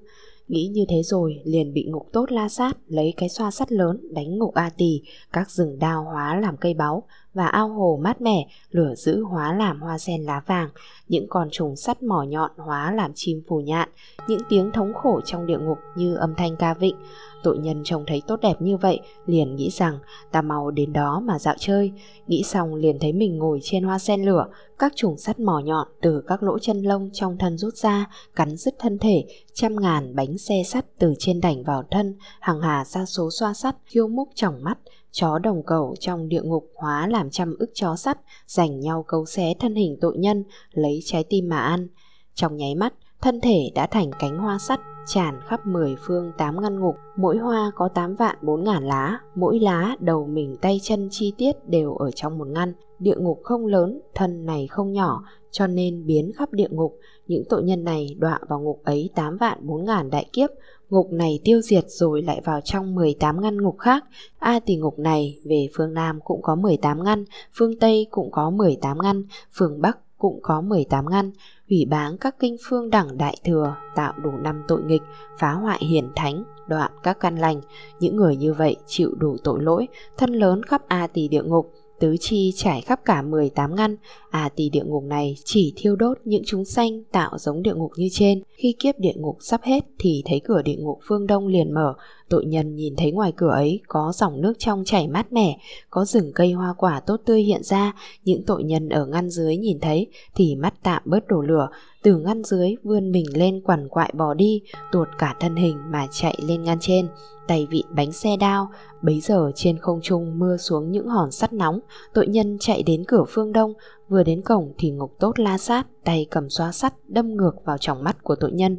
Nghĩ như thế rồi liền bị ngục tốt la sát lấy cái xoa sắt lớn đánh ngục A tỳ, các rừng đao hóa làm cây báu và ao hồ mát mẻ, lửa giữ hóa làm hoa sen lá vàng, những con trùng sắt mỏ nhọn hóa làm chim phù nhạn, những tiếng thống khổ trong địa ngục như âm thanh ca vịnh. Tội nhân trông thấy tốt đẹp như vậy, liền nghĩ rằng ta mau đến đó mà dạo chơi. Nghĩ xong liền thấy mình ngồi trên hoa sen lửa, các trùng sắt mỏ nhọn từ các lỗ chân lông trong thân rút ra, cắn dứt thân thể, trăm ngàn bánh xe sắt từ trên đảnh vào thân, hàng hà ra số xoa sắt, khiêu múc trong mắt, chó đồng cầu trong địa ngục hóa làm trăm ức chó sắt, giành nhau câu xé thân hình tội nhân, lấy trái tim mà ăn. Trong nháy mắt, thân thể đã thành cánh hoa sắt, tràn khắp mười phương tám ngăn ngục, mỗi hoa có tám vạn bốn ngàn lá, mỗi lá đầu mình tay chân chi tiết đều ở trong một ngăn. Địa ngục không lớn, thân này không nhỏ, cho nên biến khắp địa ngục. Những tội nhân này đọa vào ngục ấy tám vạn bốn ngàn đại kiếp, ngục này tiêu diệt rồi lại vào trong 18 ngăn ngục khác. À, A tỷ ngục này về phương Nam cũng có 18 ngăn, phương Tây cũng có 18 ngăn, phương Bắc cũng có 18 ngăn, hủy báng các kinh phương đẳng đại thừa, tạo đủ năm tội nghịch, phá hoại hiển thánh, đoạn các căn lành. Những người như vậy chịu đủ tội lỗi, thân lớn khắp A tỷ địa ngục, tứ chi trải khắp cả 18 ngăn, à tỳ địa ngục này chỉ thiêu đốt những chúng sanh tạo giống địa ngục như trên. Khi kiếp địa ngục sắp hết thì thấy cửa địa ngục phương đông liền mở, tội nhân nhìn thấy ngoài cửa ấy có dòng nước trong chảy mát mẻ, có rừng cây hoa quả tốt tươi hiện ra, những tội nhân ở ngăn dưới nhìn thấy thì mắt tạm bớt đổ lửa, từ ngăn dưới vươn mình lên quằn quại bò đi, tuột cả thân hình mà chạy lên ngăn trên, tay vịn bánh xe đao, bấy giờ trên không trung mưa xuống những hòn sắt nóng, tội nhân chạy đến cửa phương đông, vừa đến cổng thì ngục tốt la sát, tay cầm xoa sắt đâm ngược vào tròng mắt của tội nhân.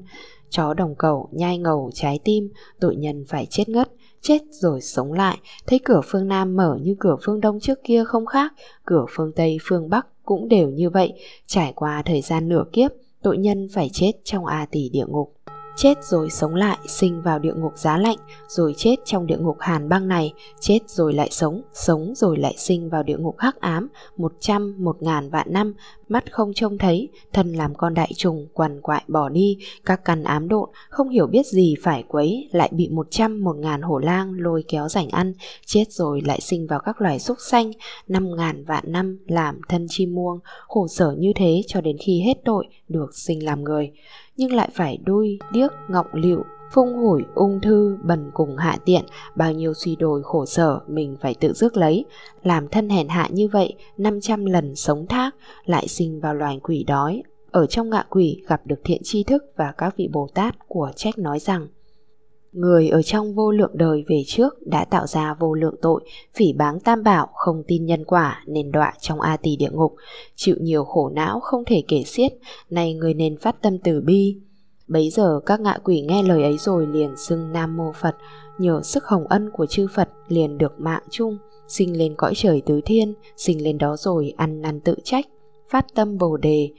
Chó đồng cầu nhai ngầu trái tim, tội nhân phải chết ngất, chết rồi sống lại, thấy cửa phương Nam mở như cửa phương Đông trước kia không khác, cửa phương Tây phương Bắc cũng đều như vậy, trải qua thời gian nửa kiếp, tội nhân phải chết trong a tỷ địa ngục. Chết rồi sống lại, sinh vào địa ngục giá lạnh, rồi chết trong địa ngục hàn băng này, chết rồi lại sống, sống rồi lại sinh vào địa ngục hắc ám, một trăm, một ngàn vạn năm, mắt không trông thấy, thân làm con đại trùng, quằn quại bỏ đi, các căn ám độn, không hiểu biết gì phải quấy, lại bị một trăm, một ngàn hổ lang lôi kéo rảnh ăn, chết rồi lại sinh vào các loài súc xanh, năm ngàn vạn năm làm thân chim muông, khổ sở như thế cho đến khi hết tội, được sinh làm người. Nhưng lại phải đuôi, điếc, ngọng liệu, phung hủi, ung thư, bần cùng hạ tiện, bao nhiêu suy đồi khổ sở mình phải tự rước lấy, làm thân hèn hạ như vậy 500 lần sống thác, lại sinh vào loài quỷ đói. Ở trong ngạ quỷ gặp được thiện tri thức và các vị Bồ Tát của trách nói rằng Người ở trong vô lượng đời về trước đã tạo ra vô lượng tội, phỉ báng tam bảo, không tin nhân quả nên đọa trong A tỳ địa ngục, chịu nhiều khổ não không thể kể xiết, nay người nên phát tâm từ bi. Bấy giờ các ngạ quỷ nghe lời ấy rồi liền xưng Nam Mô Phật, nhờ sức hồng ân của chư Phật liền được mạng chung, sinh lên cõi trời tứ thiên, sinh lên đó rồi ăn năn tự trách, phát tâm bồ đề,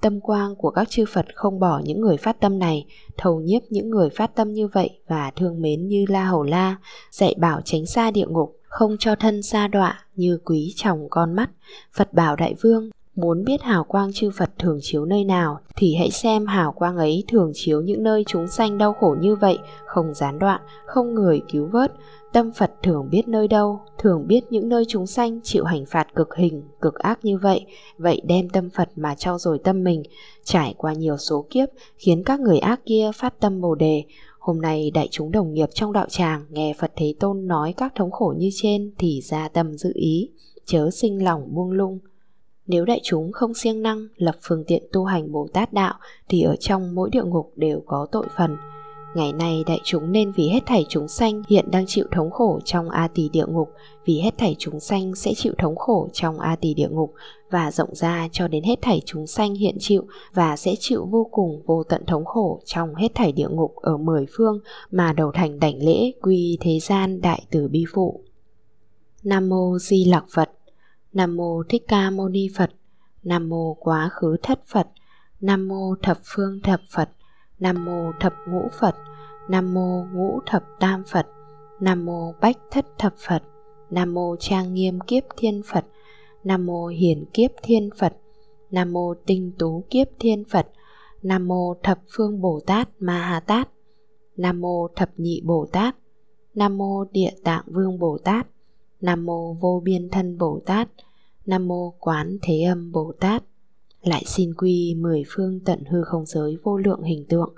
Tâm quang của các chư Phật không bỏ những người phát tâm này, thầu nhiếp những người phát tâm như vậy và thương mến như La Hầu La, dạy bảo tránh xa địa ngục, không cho thân xa đọa như quý chồng con mắt. Phật bảo đại vương, muốn biết hào quang chư Phật thường chiếu nơi nào thì hãy xem hào quang ấy thường chiếu những nơi chúng sanh đau khổ như vậy, không gián đoạn, không người cứu vớt, Tâm Phật thường biết nơi đâu, thường biết những nơi chúng sanh chịu hành phạt cực hình, cực ác như vậy, vậy đem tâm Phật mà trau dồi tâm mình, trải qua nhiều số kiếp, khiến các người ác kia phát tâm bồ đề. Hôm nay đại chúng đồng nghiệp trong đạo tràng nghe Phật Thế Tôn nói các thống khổ như trên thì ra tâm dự ý, chớ sinh lòng buông lung. Nếu đại chúng không siêng năng lập phương tiện tu hành Bồ Tát đạo thì ở trong mỗi địa ngục đều có tội phần, Ngày nay đại chúng nên vì hết thảy chúng sanh hiện đang chịu thống khổ trong A tỳ địa ngục, vì hết thảy chúng sanh sẽ chịu thống khổ trong A tỳ địa ngục và rộng ra cho đến hết thảy chúng sanh hiện chịu và sẽ chịu vô cùng vô tận thống khổ trong hết thảy địa ngục ở mười phương mà đầu thành đảnh lễ quy thế gian đại từ bi phụ. Nam mô Di Lặc Phật. Nam mô Thích Ca Mâu Ni Phật. Nam mô Quá Khứ Thất Phật. Nam mô Thập Phương Thập Phật. Nam mô Thập Ngũ Phật, Nam mô Ngũ Thập Tam Phật, Nam mô Bách Thất Thập Phật, Nam mô Trang Nghiêm Kiếp Thiên Phật, Nam mô hiển Kiếp Thiên Phật, Nam mô Tinh Tú Kiếp Thiên Phật, Nam mô Thập Phương Bồ Tát Ma Ha Tát, Nam mô Thập Nhị Bồ Tát, Nam mô Địa Tạng Vương Bồ Tát, Nam mô Vô Biên Thân Bồ Tát, Nam mô Quán Thế Âm Bồ Tát. Lại xin quy mười phương tận hư không giới vô lượng hình tượng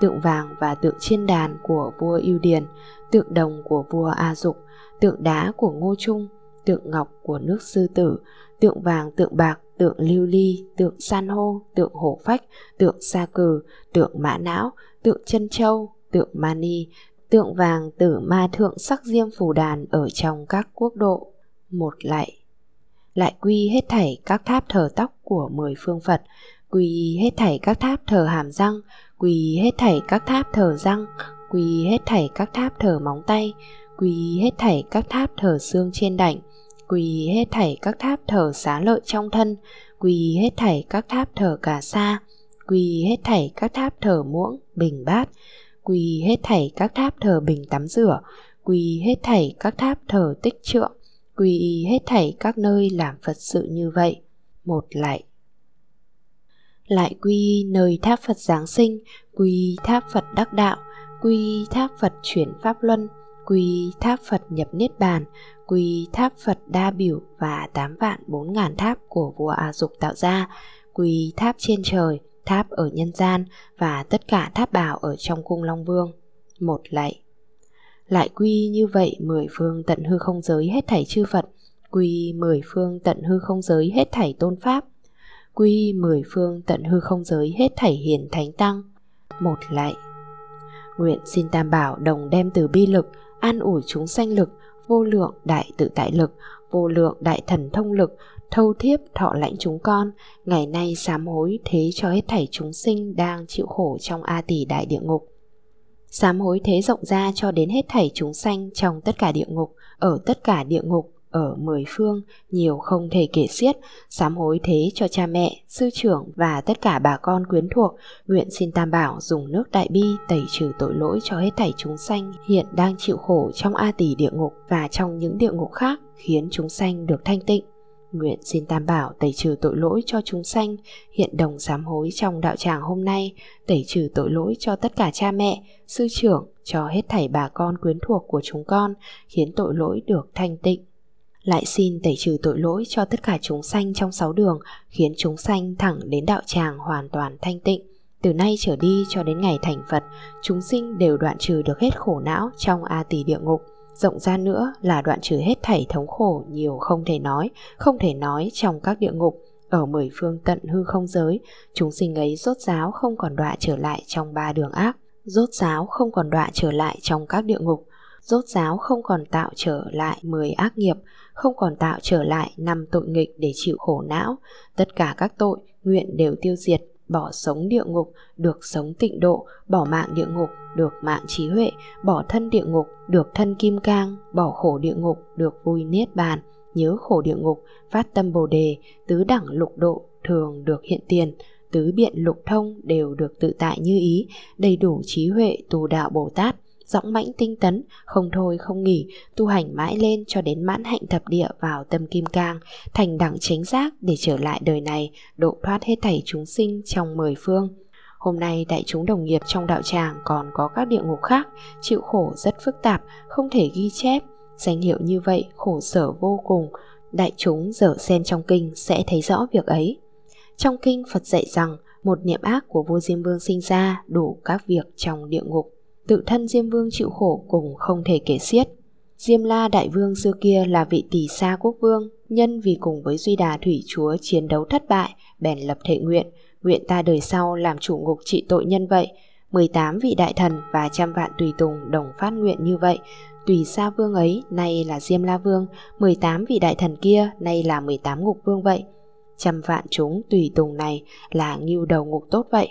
tượng vàng và tượng chiên đàn của vua ưu điền, tượng đồng của vua a dục, tượng đá của ngô trung, tượng ngọc của nước sư tử, tượng vàng, tượng bạc, tượng lưu ly, tượng san hô, tượng hổ phách, tượng sa cừ, tượng mã não, tượng chân châu, tượng mani tượng vàng tử ma thượng sắc diêm phù đàn ở trong các quốc độ. Một lại lại quy hết thảy các tháp thờ tóc của mười phương Phật, quy hết thảy các tháp thờ hàm răng, quy hết thảy các tháp thờ răng, quy hết thảy các tháp thờ móng tay, quy hết thảy các tháp thờ xương trên đảnh, quy hết thảy các tháp thờ xá lợi trong thân, quy hết thảy các tháp thờ cả sa, quy hết thảy các tháp thờ muỗng, bình bát, quy hết thảy các tháp thờ bình tắm rửa, quy hết thảy các tháp thờ tích trượng, quy y hết thảy các nơi làm Phật sự như vậy. Một lại lại quy nơi tháp Phật Giáng sinh, quy tháp Phật đắc đạo, quy tháp Phật chuyển pháp luân, quy tháp Phật nhập Niết Bàn, quy tháp Phật đa biểu và tám vạn bốn ngàn tháp của vua A Dục tạo ra, quy tháp trên trời, tháp ở nhân gian và tất cả tháp bảo ở trong cung Long Vương. Một lạy. Lại quy như vậy mười phương tận hư không giới hết thảy chư Phật, quy mười phương tận hư không giới hết thảy tôn pháp, quy mười phương tận hư không giới hết thảy hiền thánh tăng. Một lại Nguyện xin Tam Bảo đồng đem từ bi lực, an ủi chúng sanh lực, vô lượng đại tự tại lực, vô lượng đại thần thông lực, thâu thiếp thọ lãnh chúng con, ngày nay sám hối thế cho hết thảy chúng sinh đang chịu khổ trong A tỷ đại địa ngục. Sám hối thế rộng ra cho đến hết thảy chúng sanh trong tất cả địa ngục, ở tất cả địa ngục, ở mười phương, nhiều không thể kể xiết, sám hối thế cho cha mẹ, sư trưởng và tất cả bà con quyến thuộc, nguyện xin Tam Bảo dùng nước đại bi tẩy trừ tội lỗi cho hết thảy chúng sanh hiện đang chịu khổ trong A tỷ địa ngục và trong những địa ngục khác, khiến chúng sanh được thanh tịnh. Nguyện xin Tam Bảo tẩy trừ tội lỗi cho chúng sanh, hiện đồng sám hối trong đạo tràng hôm nay, tẩy trừ tội lỗi cho tất cả cha mẹ, sư trưởng, cho hết thảy bà con quyến thuộc của chúng con, khiến tội lỗi được thanh tịnh lại xin tẩy trừ tội lỗi cho tất cả chúng sanh trong sáu đường, khiến chúng sanh thẳng đến đạo tràng hoàn toàn thanh tịnh. Từ nay trở đi cho đến ngày thành Phật, chúng sinh đều đoạn trừ được hết khổ não trong A tỷ địa ngục. Rộng ra nữa là đoạn trừ hết thảy thống khổ nhiều không thể nói, không thể nói trong các địa ngục. Ở mười phương tận hư không giới, chúng sinh ấy rốt ráo không còn đọa trở lại trong ba đường ác, rốt ráo không còn đọa trở lại trong các địa ngục, rốt ráo không còn tạo trở lại mười ác nghiệp, không còn tạo trở lại năm tội nghịch để chịu khổ não. Tất cả các tội, nguyện đều tiêu diệt, bỏ sống địa ngục, được sống tịnh độ, bỏ mạng địa ngục, được mạng trí huệ, bỏ thân địa ngục, được thân kim cang, bỏ khổ địa ngục, được vui niết bàn, nhớ khổ địa ngục, phát tâm bồ đề, tứ đẳng lục độ, thường được hiện tiền, tứ biện lục thông đều được tự tại như ý, đầy đủ trí huệ tu đạo Bồ Tát, dõng mãnh tinh tấn, không thôi không nghỉ, tu hành mãi lên cho đến mãn hạnh thập địa vào tâm kim cang, thành đẳng chính giác để trở lại đời này, độ thoát hết thảy chúng sinh trong mười phương. Hôm nay đại chúng đồng nghiệp trong đạo tràng còn có các địa ngục khác, chịu khổ rất phức tạp, không thể ghi chép. Danh hiệu như vậy khổ sở vô cùng, đại chúng dở xem trong kinh sẽ thấy rõ việc ấy. Trong kinh Phật dạy rằng một niệm ác của vua Diêm Vương sinh ra đủ các việc trong địa ngục tự thân Diêm Vương chịu khổ cùng không thể kể xiết. Diêm La Đại Vương xưa kia là vị tỷ sa quốc vương, nhân vì cùng với Duy Đà Thủy Chúa chiến đấu thất bại, bèn lập thệ nguyện, nguyện ta đời sau làm chủ ngục trị tội nhân vậy. 18 vị đại thần và trăm vạn tùy tùng đồng phát nguyện như vậy, tùy sa vương ấy nay là Diêm La Vương, 18 vị đại thần kia nay là 18 ngục vương vậy. Trăm vạn chúng tùy tùng này là ngưu đầu ngục tốt vậy,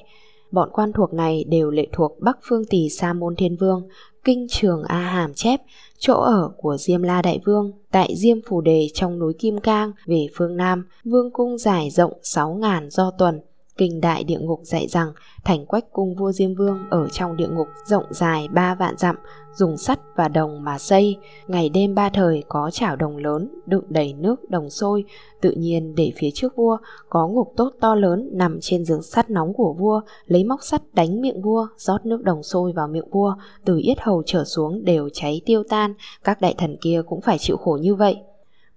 Bọn quan thuộc này đều lệ thuộc Bắc Phương Tỳ Sa Môn Thiên Vương, Kinh Trường A Hàm chép, chỗ ở của Diêm La Đại Vương tại Diêm Phù Đề trong núi Kim Cang về phương Nam, vương cung dài rộng 6.000 do tuần. Kinh Đại Địa Ngục dạy rằng thành quách cung vua Diêm Vương ở trong địa ngục rộng dài ba vạn dặm, dùng sắt và đồng mà xây, ngày đêm ba thời có chảo đồng lớn đựng đầy nước đồng sôi, tự nhiên để phía trước vua có ngục tốt to lớn nằm trên giường sắt nóng của vua, lấy móc sắt đánh miệng vua, rót nước đồng sôi vào miệng vua, từ yết hầu trở xuống đều cháy tiêu tan, các đại thần kia cũng phải chịu khổ như vậy.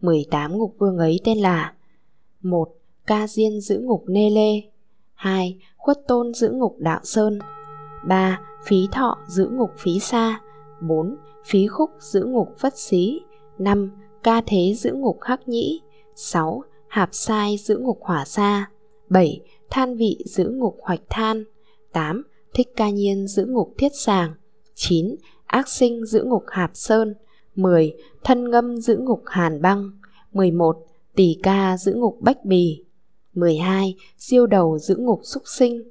18 ngục vương ấy tên là một Ca Diên giữ ngục Nê Lê. 2. Khuất Tôn giữ ngục Đạo Sơn 3. Phí Thọ giữ ngục Phí xa 4. Phí khúc giữ ngục phất xí 5. Ca thế giữ ngục hắc nhĩ 6. Hạp sai giữ ngục hỏa xa 7. Than vị giữ ngục hoạch than 8. Thích ca nhiên giữ ngục thiết sàng 9. Ác sinh giữ ngục hạp sơn 10. Thân ngâm giữ ngục hàn băng 11. Tỷ ca giữ ngục bách bì 12. Siêu đầu giữ ngục xúc sinh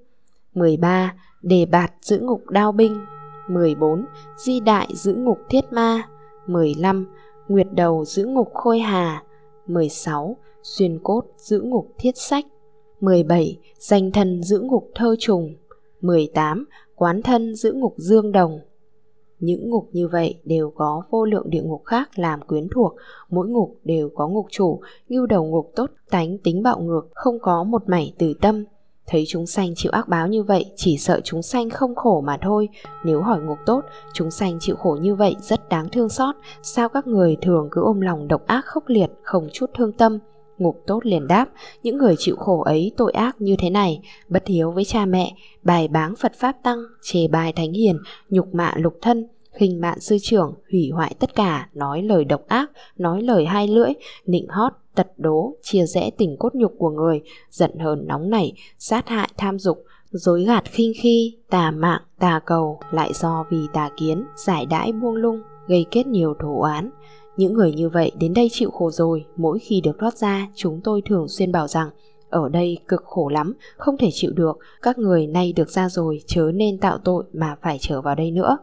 13. Đề bạt giữ ngục đao binh 14. Di đại giữ ngục thiết ma 15. Nguyệt đầu giữ ngục khôi hà 16. Xuyên cốt giữ ngục thiết sách 17. Danh thân giữ ngục thơ trùng 18. Quán thân giữ ngục dương đồng những ngục như vậy đều có vô lượng địa ngục khác làm quyến thuộc, mỗi ngục đều có ngục chủ, ngưu đầu ngục tốt, tánh tính bạo ngược, không có một mảy từ tâm, Thấy chúng sanh chịu ác báo như vậy Chỉ sợ chúng sanh không khổ mà thôi. Nếu hỏi ngục tốt Chúng sanh chịu khổ như vậy rất đáng thương xót. Sao các người thường cứ ôm lòng độc ác khốc liệt Không chút thương tâm? Ngục tốt liền đáp Những người chịu khổ ấy tội ác như thế này Bất hiếu với cha mẹ Bài báng Phật Pháp Tăng Chê bài Thánh Hiền Nhục mạ lục thân khinh mạn sư trưởng, hủy hoại tất cả, nói lời độc ác, nói lời hai lưỡi, nịnh hót, tật đố, chia rẽ tình cốt nhục của người, giận hờn nóng nảy, sát hại tham dục, dối gạt khinh khi, tà mạng, tà cầu, lại do vì tà kiến, giải đãi buông lung, gây kết nhiều thủ oán. Những người như vậy đến đây chịu khổ rồi, mỗi khi được thoát ra, chúng tôi thường xuyên bảo rằng ở đây cực khổ lắm, không thể chịu được, các người nay được ra rồi chớ nên tạo tội mà phải trở vào đây nữa.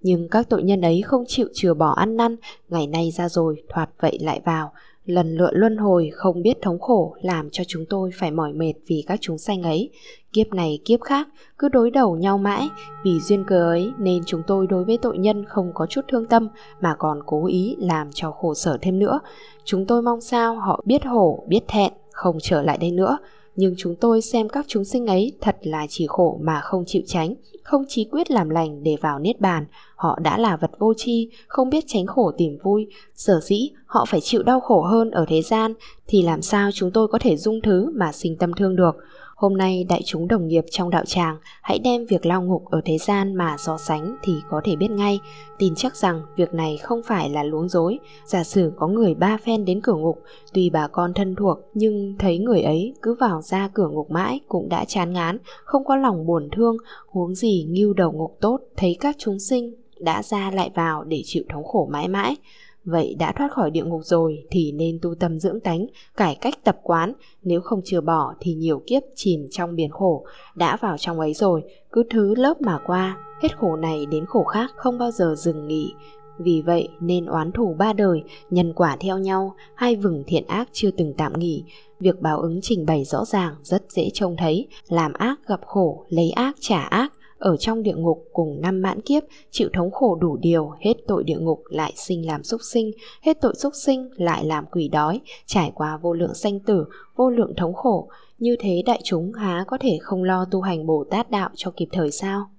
Nhưng các tội nhân ấy không chịu chừa bỏ ăn năn, ngày nay ra rồi thoạt vậy lại vào, lần lượn luân hồi không biết thống khổ làm cho chúng tôi phải mỏi mệt vì các chúng sanh ấy. Kiếp này kiếp khác cứ đối đầu nhau mãi, vì duyên cớ ấy nên chúng tôi đối với tội nhân không có chút thương tâm mà còn cố ý làm cho khổ sở thêm nữa. Chúng tôi mong sao họ biết hổ, biết thẹn, không trở lại đây nữa nhưng chúng tôi xem các chúng sinh ấy thật là chỉ khổ mà không chịu tránh, không chí quyết làm lành để vào niết bàn. Họ đã là vật vô tri, không biết tránh khổ tìm vui, sở dĩ họ phải chịu đau khổ hơn ở thế gian, thì làm sao chúng tôi có thể dung thứ mà sinh tâm thương được. Hôm nay đại chúng đồng nghiệp trong đạo tràng hãy đem việc lao ngục ở thế gian mà so sánh thì có thể biết ngay. Tin chắc rằng việc này không phải là luống dối. Giả sử có người ba phen đến cửa ngục, tuy bà con thân thuộc nhưng thấy người ấy cứ vào ra cửa ngục mãi cũng đã chán ngán, không có lòng buồn thương, huống gì nghiêu đầu ngục tốt thấy các chúng sinh đã ra lại vào để chịu thống khổ mãi mãi. Vậy đã thoát khỏi địa ngục rồi thì nên tu tâm dưỡng tánh, cải cách tập quán, nếu không chừa bỏ thì nhiều kiếp chìm trong biển khổ, đã vào trong ấy rồi, cứ thứ lớp mà qua, hết khổ này đến khổ khác không bao giờ dừng nghỉ. Vì vậy nên oán thù ba đời, nhân quả theo nhau, hai vừng thiện ác chưa từng tạm nghỉ. Việc báo ứng trình bày rõ ràng rất dễ trông thấy, làm ác gặp khổ, lấy ác trả ác, ở trong địa ngục cùng năm mãn kiếp, chịu thống khổ đủ điều, hết tội địa ngục lại sinh làm súc sinh, hết tội súc sinh lại làm quỷ đói, trải qua vô lượng sanh tử, vô lượng thống khổ. Như thế đại chúng há có thể không lo tu hành bồ tát đạo cho kịp thời sao?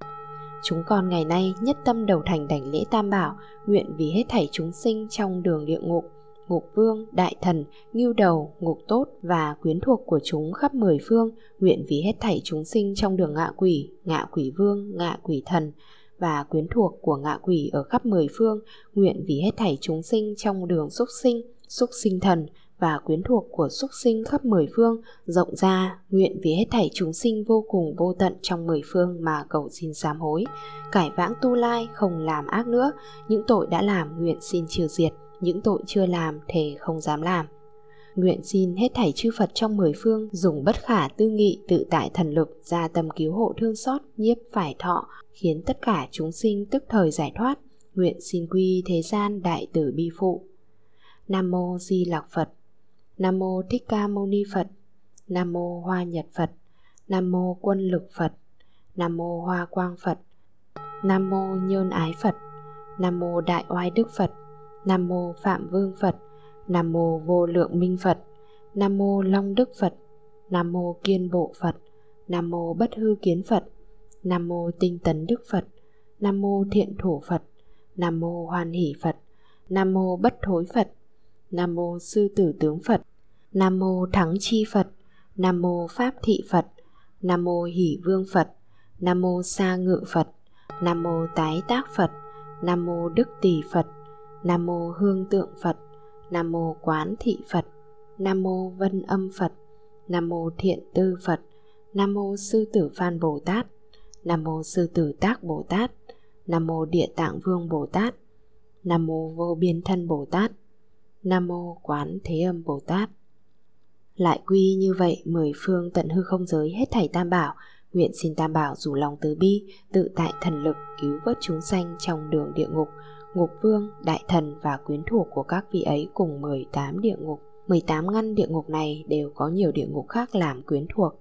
Chúng con ngày nay nhất tâm đầu thành đảnh lễ tam bảo, nguyện vì hết thảy chúng sinh trong đường địa ngục ngục vương, đại thần, ngưu đầu, ngục tốt và quyến thuộc của chúng khắp mười phương, nguyện vì hết thảy chúng sinh trong đường ngạ quỷ, ngạ quỷ vương, ngạ quỷ thần và quyến thuộc của ngạ quỷ ở khắp mười phương, nguyện vì hết thảy chúng sinh trong đường xúc sinh, xúc sinh thần và quyến thuộc của xúc sinh khắp mười phương rộng ra nguyện vì hết thảy chúng sinh vô cùng vô tận trong mười phương mà cầu xin sám hối. Cải vãng tu lai không làm ác nữa những tội đã làm nguyện xin trừ diệt những tội chưa làm thề không dám làm. Nguyện xin hết thảy chư Phật trong mười phương dùng bất khả tư nghị, tự tại thần lực, ra tâm cứu hộ thương xót, nhiếp phải thọ, khiến tất cả chúng sinh tức thời giải thoát. Nguyện xin quy thế gian đại tử bi phụ. Nam mô Di Lặc Phật. Nam mô Thích Ca Mâu Ni Phật. Nam mô Hoa Nhật Phật. Nam mô Quân Lực Phật. Nam mô Hoa Quang Phật. Nam mô Nhơn Ái Phật. Nam mô Đại Oai Đức Phật. Nam mô Phạm Vương Phật, Nam mô Vô Lượng Minh Phật, Nam mô Long Đức Phật, Nam mô Kiên Bộ Phật, Nam mô Bất Hư Kiến Phật, Nam mô Tinh Tấn Đức Phật, Nam mô Thiện Thủ Phật, Nam mô Hoan Hỷ Phật, Nam mô Bất Thối Phật, Nam mô Sư Tử Tướng Phật, Nam mô Thắng Chi Phật, Nam mô Pháp Thị Phật, Nam mô Hỷ Vương Phật, Nam mô Sa Ngự Phật, Nam mô Tái Tác Phật, Nam mô Đức Tỳ Phật, Nam mô Hương Tượng Phật, Nam mô Quán Thị Phật, Nam mô Vân Âm Phật, Nam mô Thiện Tư Phật, Nam mô Sư Tử Phan Bồ Tát, Nam mô Sư Tử Tác Bồ Tát, Nam mô Địa Tạng Vương Bồ Tát, Nam mô Vô Biên Thân Bồ Tát, Nam mô Quán Thế Âm Bồ Tát. Lại quy như vậy mười phương tận hư không giới hết thảy tam bảo, nguyện xin tam bảo rủ lòng từ bi, tự tại thần lực cứu vớt chúng sanh trong đường địa ngục, ngục vương, đại thần và quyến thuộc của các vị ấy cùng 18 địa ngục. 18 ngăn địa ngục này đều có nhiều địa ngục khác làm quyến thuộc.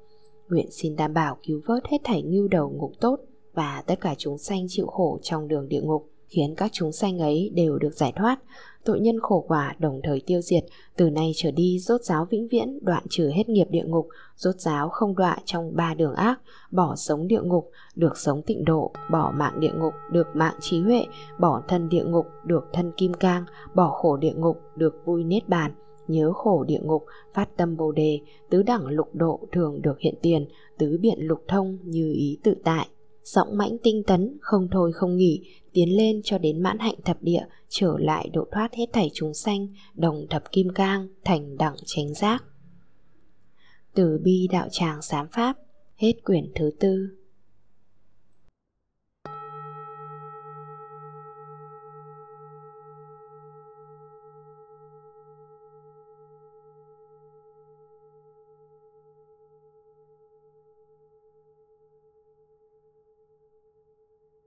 Nguyện xin đảm bảo cứu vớt hết thảy ngưu đầu ngục tốt và tất cả chúng sanh chịu khổ trong đường địa ngục khiến các chúng sanh ấy đều được giải thoát, tội nhân khổ quả đồng thời tiêu diệt, từ nay trở đi rốt giáo vĩnh viễn đoạn trừ hết nghiệp địa ngục, rốt giáo không đọa trong ba đường ác, bỏ sống địa ngục, được sống tịnh độ, bỏ mạng địa ngục, được mạng trí huệ, bỏ thân địa ngục, được thân kim cang, bỏ khổ địa ngục, được vui niết bàn, nhớ khổ địa ngục, phát tâm bồ đề, tứ đẳng lục độ thường được hiện tiền, tứ biện lục thông như ý tự tại. Giọng mãnh tinh tấn, không thôi không nghỉ, tiến lên cho đến mãn hạnh thập địa, trở lại độ thoát hết thảy chúng sanh, đồng thập kim cang, thành đẳng chánh giác. Từ bi đạo tràng sám pháp, hết quyển thứ tư.